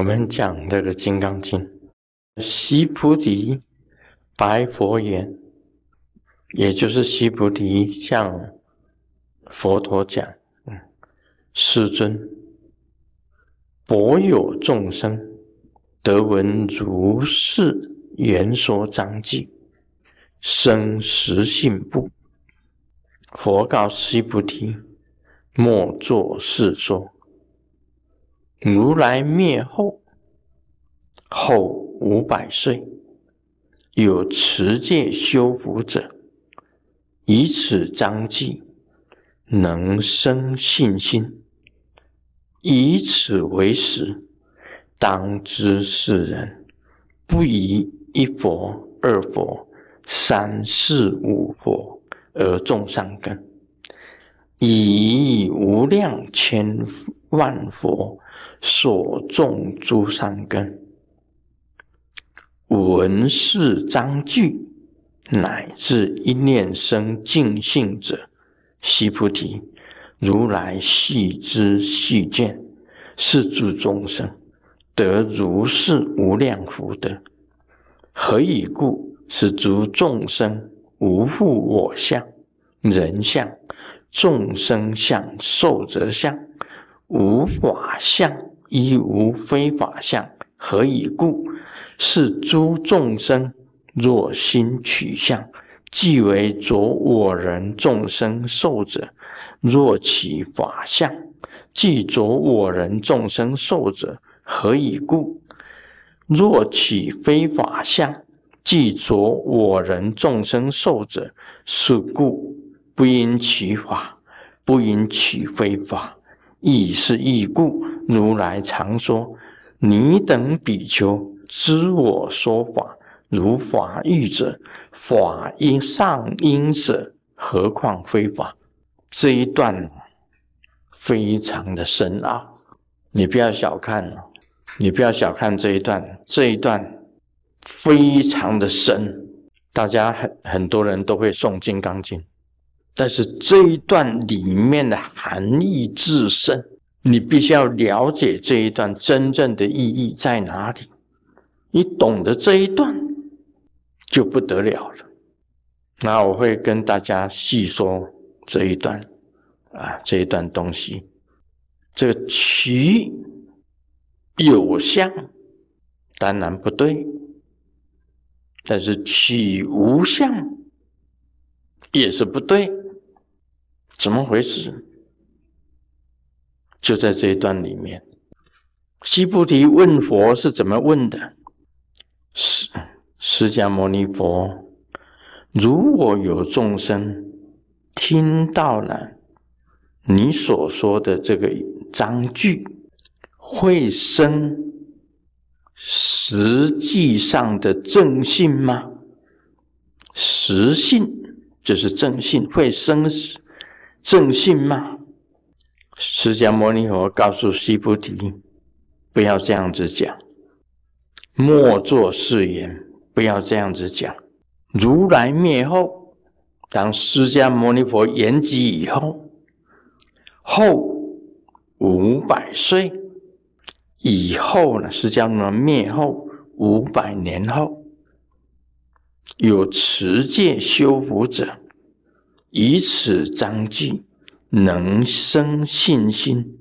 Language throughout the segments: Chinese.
我们讲这个《金刚经》，西菩提白佛言，也就是西菩提向佛陀讲：“嗯，世尊，博有众生得闻如是言说章句，生实信不？”佛告西菩提：“莫作是说。”如来灭后，后五百岁，有持戒修福者，以此章记，能生信心。以此为实，当知世人不以一佛、二佛、三四五佛而种善根，以无量千万佛。所种诸善根，闻是章句，乃至一念生净性者，悉菩提，如来悉知悉见，是诸众生得如是无量福德。何以故？是诸众生无复我相、人相、众生相、寿者相，无法相。亦无非法相，何以故？是诸众生若心取相，即为着我人众生受者；若起法相，即着我人众生受者。何以故？若起非法相，即着我人众生受者。是故不应起法，不应起非法，亦是亦故。如来常说：“你等比丘知我说法，如法欲者，法因上因者，何况非法？”这一段非常的深奥，你不要小看，你不要小看这一段，这一段非常的深。大家很很多人都会诵《金刚经》，但是这一段里面的含义至深。你必须要了解这一段真正的意义在哪里，你懂得这一段就不得了了。那我会跟大家细说这一段啊，这一段东西。这个取有相当然不对，但是取无相也是不对，怎么回事？就在这一段里面，西菩提问佛是怎么问的？释释迦牟尼佛，如果有众生听到了你所说的这个章句，会生实际上的正信吗？实信就是正信，会生正信吗？释迦牟尼佛告诉西菩提：“不要这样子讲，莫作誓言，不要这样子讲。如来灭后，当释迦牟尼佛圆寂以后，后五百岁以后呢？释迦牟尼灭后五百年后，有持戒修福者，以此章记。”能生信心，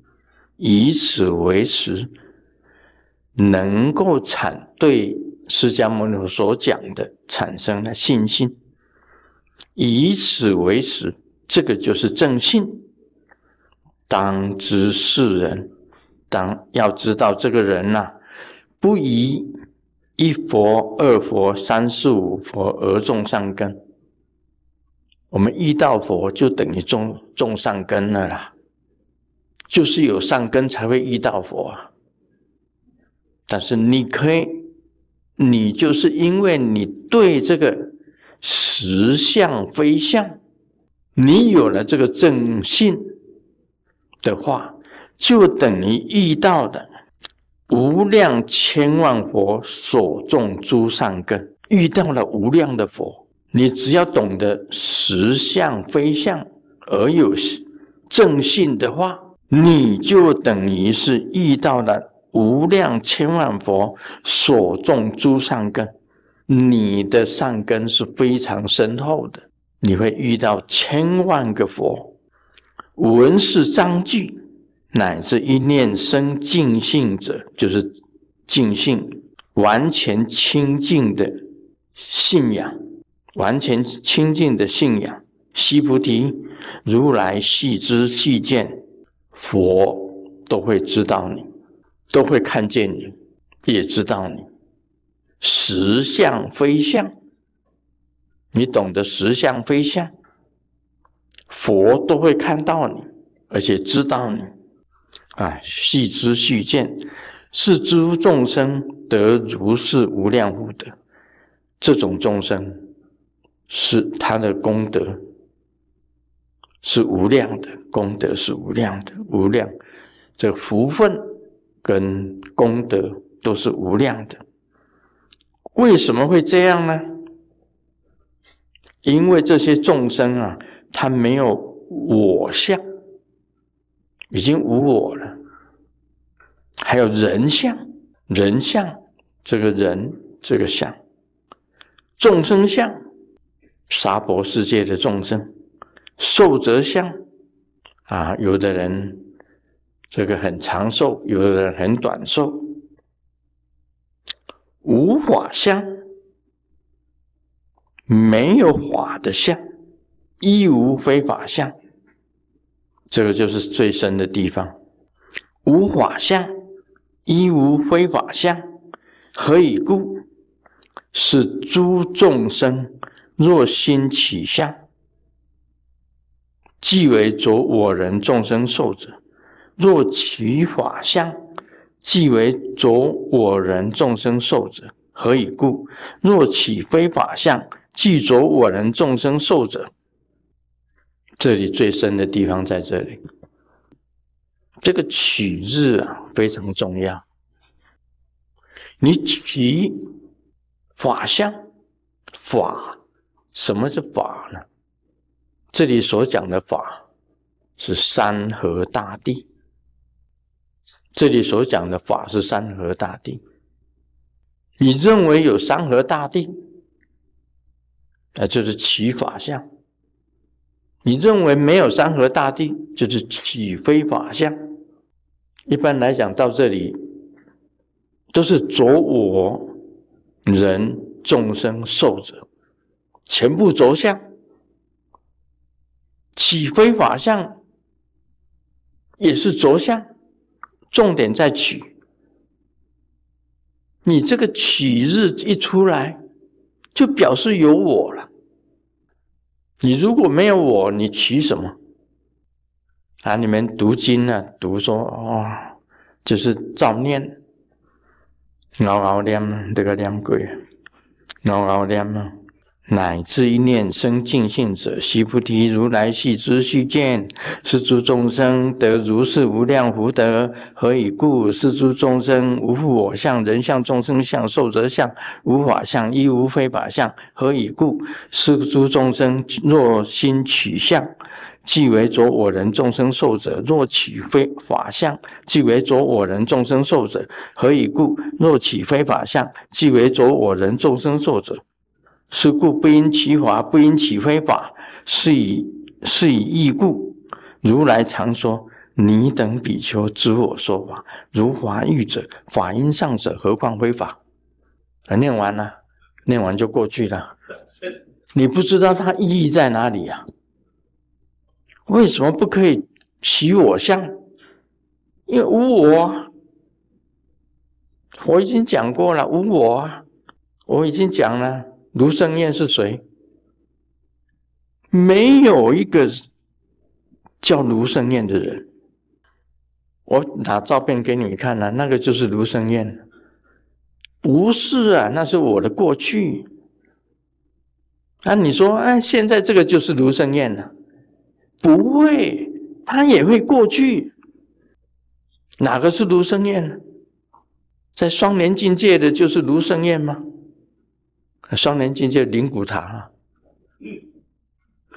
以此为实，能够产对释迦牟尼所讲的产生了信心，以此为实，这个就是正信。当知世人，当要知道这个人呐，不以一佛、二佛、三世五佛而种善根。我们遇到佛就等于种种善根了啦，就是有善根才会遇到佛啊。但是你可以，你就是因为你对这个实相非相，你有了这个正信的话，就等于遇到的无量千万佛所种诸善根，遇到了无量的佛。你只要懂得实相非相而有正信的话，你就等于是遇到了无量千万佛所种诸善根，你的善根是非常深厚的，你会遇到千万个佛，闻是章句，乃至一念生净性者，就是净性，完全清净的信仰，完全清净的信仰。悉菩提，如来细知细见，佛都会知道你，都会看见你，也知道你。实相非相，你懂得实相非相，佛都会看到你，而且知道你。啊，细知细见，是诸众生得如是无量福德。这种众生是他的功德。是无量的功德，是无量的无量，这福分跟功德都是无量的。为什么会这样呢？因为这些众生啊，他没有我相，已经无我了。还有人相，人相，这个人这个相，众生相，娑婆世界的众生。寿则相啊，有的人这个很长寿，有的人很短寿。无法相，没有法的相，亦无非法相。这个就是最深的地方。无法相，亦无非法相，何以故？是诸众生若心起相。即为着我人众生受者；若起法相，即为着我人众生受者。何以故？若起非法相，即着我人众生受者。这里最深的地方在这里。这个取字啊，非常重要。你起法相，法什么是法呢？这里所讲的法是山河大地。这里所讲的法是山河大地。你认为有山河大地，那就是起法相；你认为没有山河大地，就是起非法相。一般来讲，到这里都是着我人众生受者，全部着相。起非法相也是着相，重点在取。你这个取日一出来，就表示有我了。你如果没有我，你取什么？啊，你们读经呢？读说哦，就是照念，熬熬念这个念鬼，熬熬念啊。乃至一念生净性者，悉菩提，如来悉知须见，是诸众生得如是无量福德。何以故？是诸众生无复我相、人相、众生相、寿者相、无法相，亦无非法相。何以故？是诸众生若心取相，即为着我人众生寿者；若取非法相，即为着我人众生寿者。何以故？若取非法相，即为着我人众生寿者。是故不因其法，不因其非法，是以是以义故。如来常说：“你等比丘知我说法，如法喻者，法因上者，何况非法？”啊，念完了，念完就过去了。你不知道它意义在哪里呀？为什么不可以起我相？因为无我。我已经讲过了，无我啊，我已经讲了。卢胜彦是谁？没有一个叫卢胜彦的人。我拿照片给你们看了，那个就是卢胜彦。不是啊，那是我的过去。那你说，哎，现在这个就是卢胜彦了？不会，他也会过去。哪个是卢胜彦呢？在双年境界的，就是卢胜彦吗？双年境界灵骨塔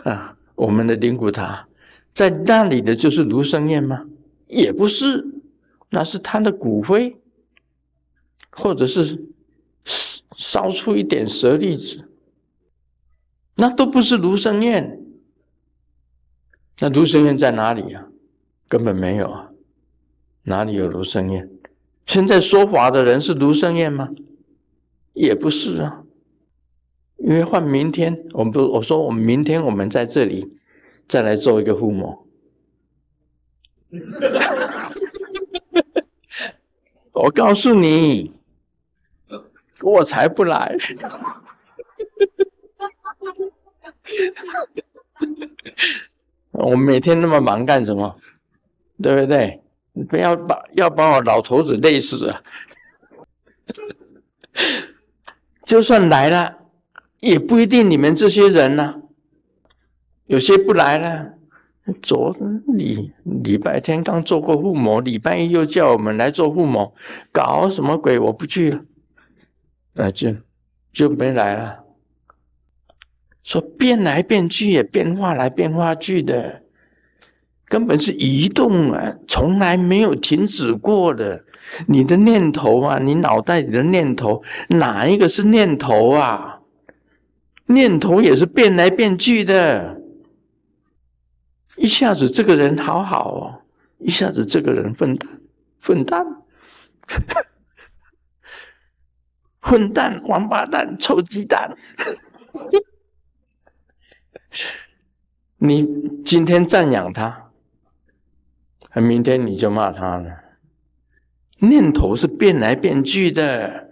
啊，我们的灵骨塔在那里的就是卢生燕吗？也不是，那是他的骨灰。或者是烧出一点舍利子，那都不是卢生燕。那卢生燕在哪里啊？根本没有啊，哪里有卢生燕？现在说法的人是卢生燕吗？也不是啊，因为换明天，我们不，我说我们明天我们在这里再来做一个父母。我告诉你，我才不来。我每天那么忙干什么？对不对？你不要把要把我老头子累死啊！就算来了，也不一定你们这些人呢。有些不来了。昨礼礼拜天刚做过护摩，礼拜一又叫我们来做护摩，搞什么鬼？我不去了，那就就没来了。说变来变去也变化来变化去的，根本是移动啊，从来没有停止过的。你的念头啊，你脑袋里的念头，哪一个是念头啊？念头也是变来变去的。一下子这个人好好哦，一下子这个人混蛋，混蛋，混蛋，王八蛋，臭鸡蛋。你今天赞扬他，明天你就骂他了。念头是变来变去的，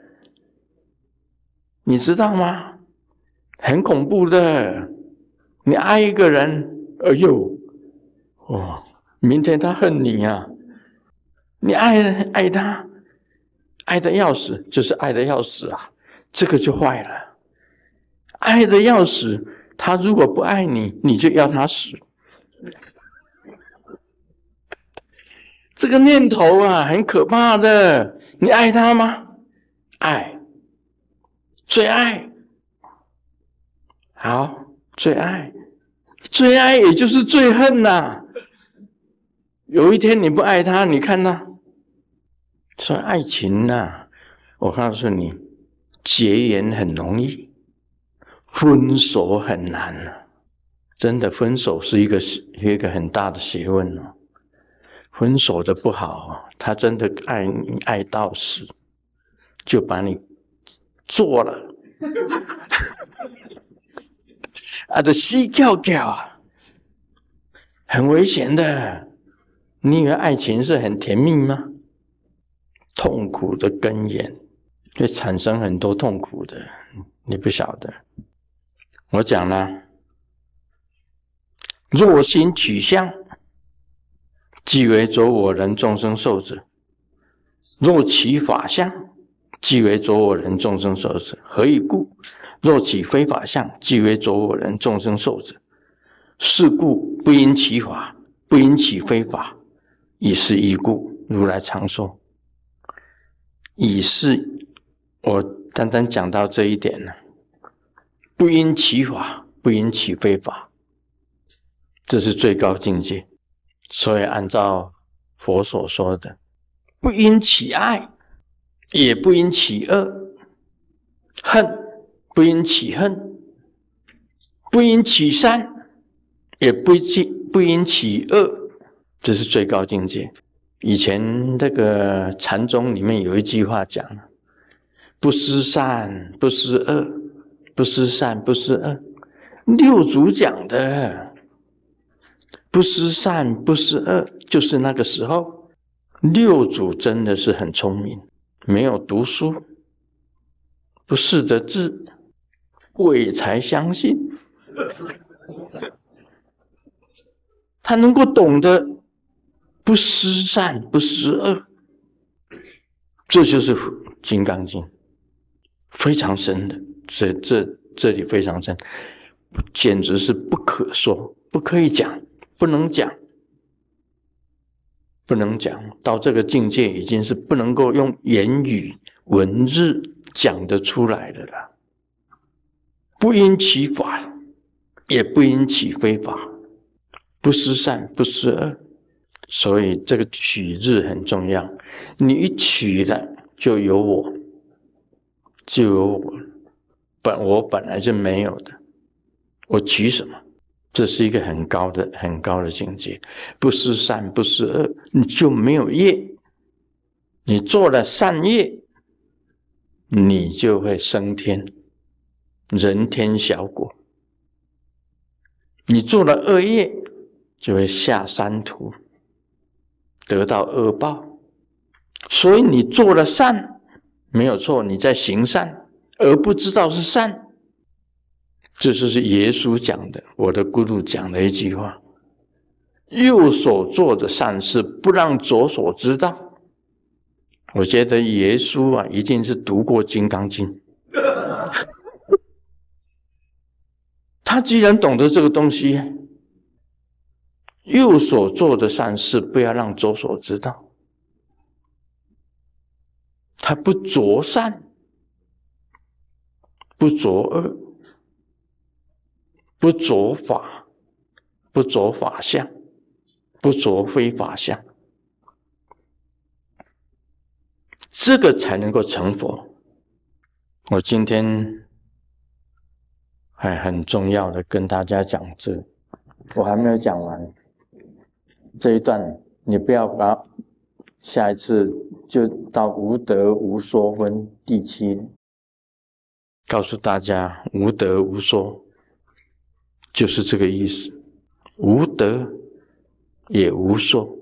你知道吗？很恐怖的。你爱一个人，哎呦！哦，明天他恨你呀！你爱爱他，爱的要死，就是爱的要死啊！这个就坏了。爱的要死，他如果不爱你，你就要他死。这个念头啊，很可怕的。你爱他吗？爱，最爱。好，最爱，最爱也就是最恨呐。有一天你不爱他，你看他说爱情呐，我告诉你，结缘很容易，分手很难啊！真的，分手是一个是一个很大的学问哦。分手的不好，他真的爱你爱到死，就把你做了，啊，这死翘翘啊，很危险的。你以为爱情是很甜蜜吗？痛苦的根源。会产生很多痛苦的，你不晓得。我讲了，若心取相，即为着我人众生受者；若起法相，即为着我人众生受者。何以故？若起非法相，即为着我人众生受者。是故不应起法，不应起非法。以是依故，如来常说：“以是，我单单讲到这一点呢。不因其法，不因其非法，这是最高境界。所以按照佛所说的，不因其爱，也不因其恶，恨不因其恨，不因其善，也不因不因其恶。”这是最高境界。以前那个禅宗里面有一句话讲：“不思善，不思恶，不思善，不思恶。”六祖讲的“不思善，不思恶”，就是那个时候，六祖真的是很聪明，没有读书，不识得字，鬼才相信，他能够懂得。不思善，不思恶，这就是《金刚经》，非常深的。这这这里非常深，简直是不可说，不可以讲，不能讲，不能讲。到这个境界，已经是不能够用言语文字讲得出来的了。不因其法，也不因其非法，不思善，不思恶。所以这个取日很重要，你一取了就有我，就有我，本我本来就没有的，我取什么？这是一个很高的、很高的境界。不是善，不是恶，你就没有业。你做了善业，你就会升天，人天小果；你做了恶业，就会下三途，得到恶报。所以你做了善，没有错，你在行善，而不知道是善。这就是耶稣讲的，我的咕噜讲的一句话：右手做的善事，不让左手知道。我觉得耶稣啊，一定是读过《金刚经》。他既然懂得这个东西，右手做的善事，不要让左手知道。他不着善，不着恶，不着法，不着法相，不着非法相。这个才能够成佛。我今天还很重要的跟大家讲这，我还没有讲完这一段，你不要把下一次就到无德无说分第七，告诉大家无德无说就是这个意思，无德也无寿。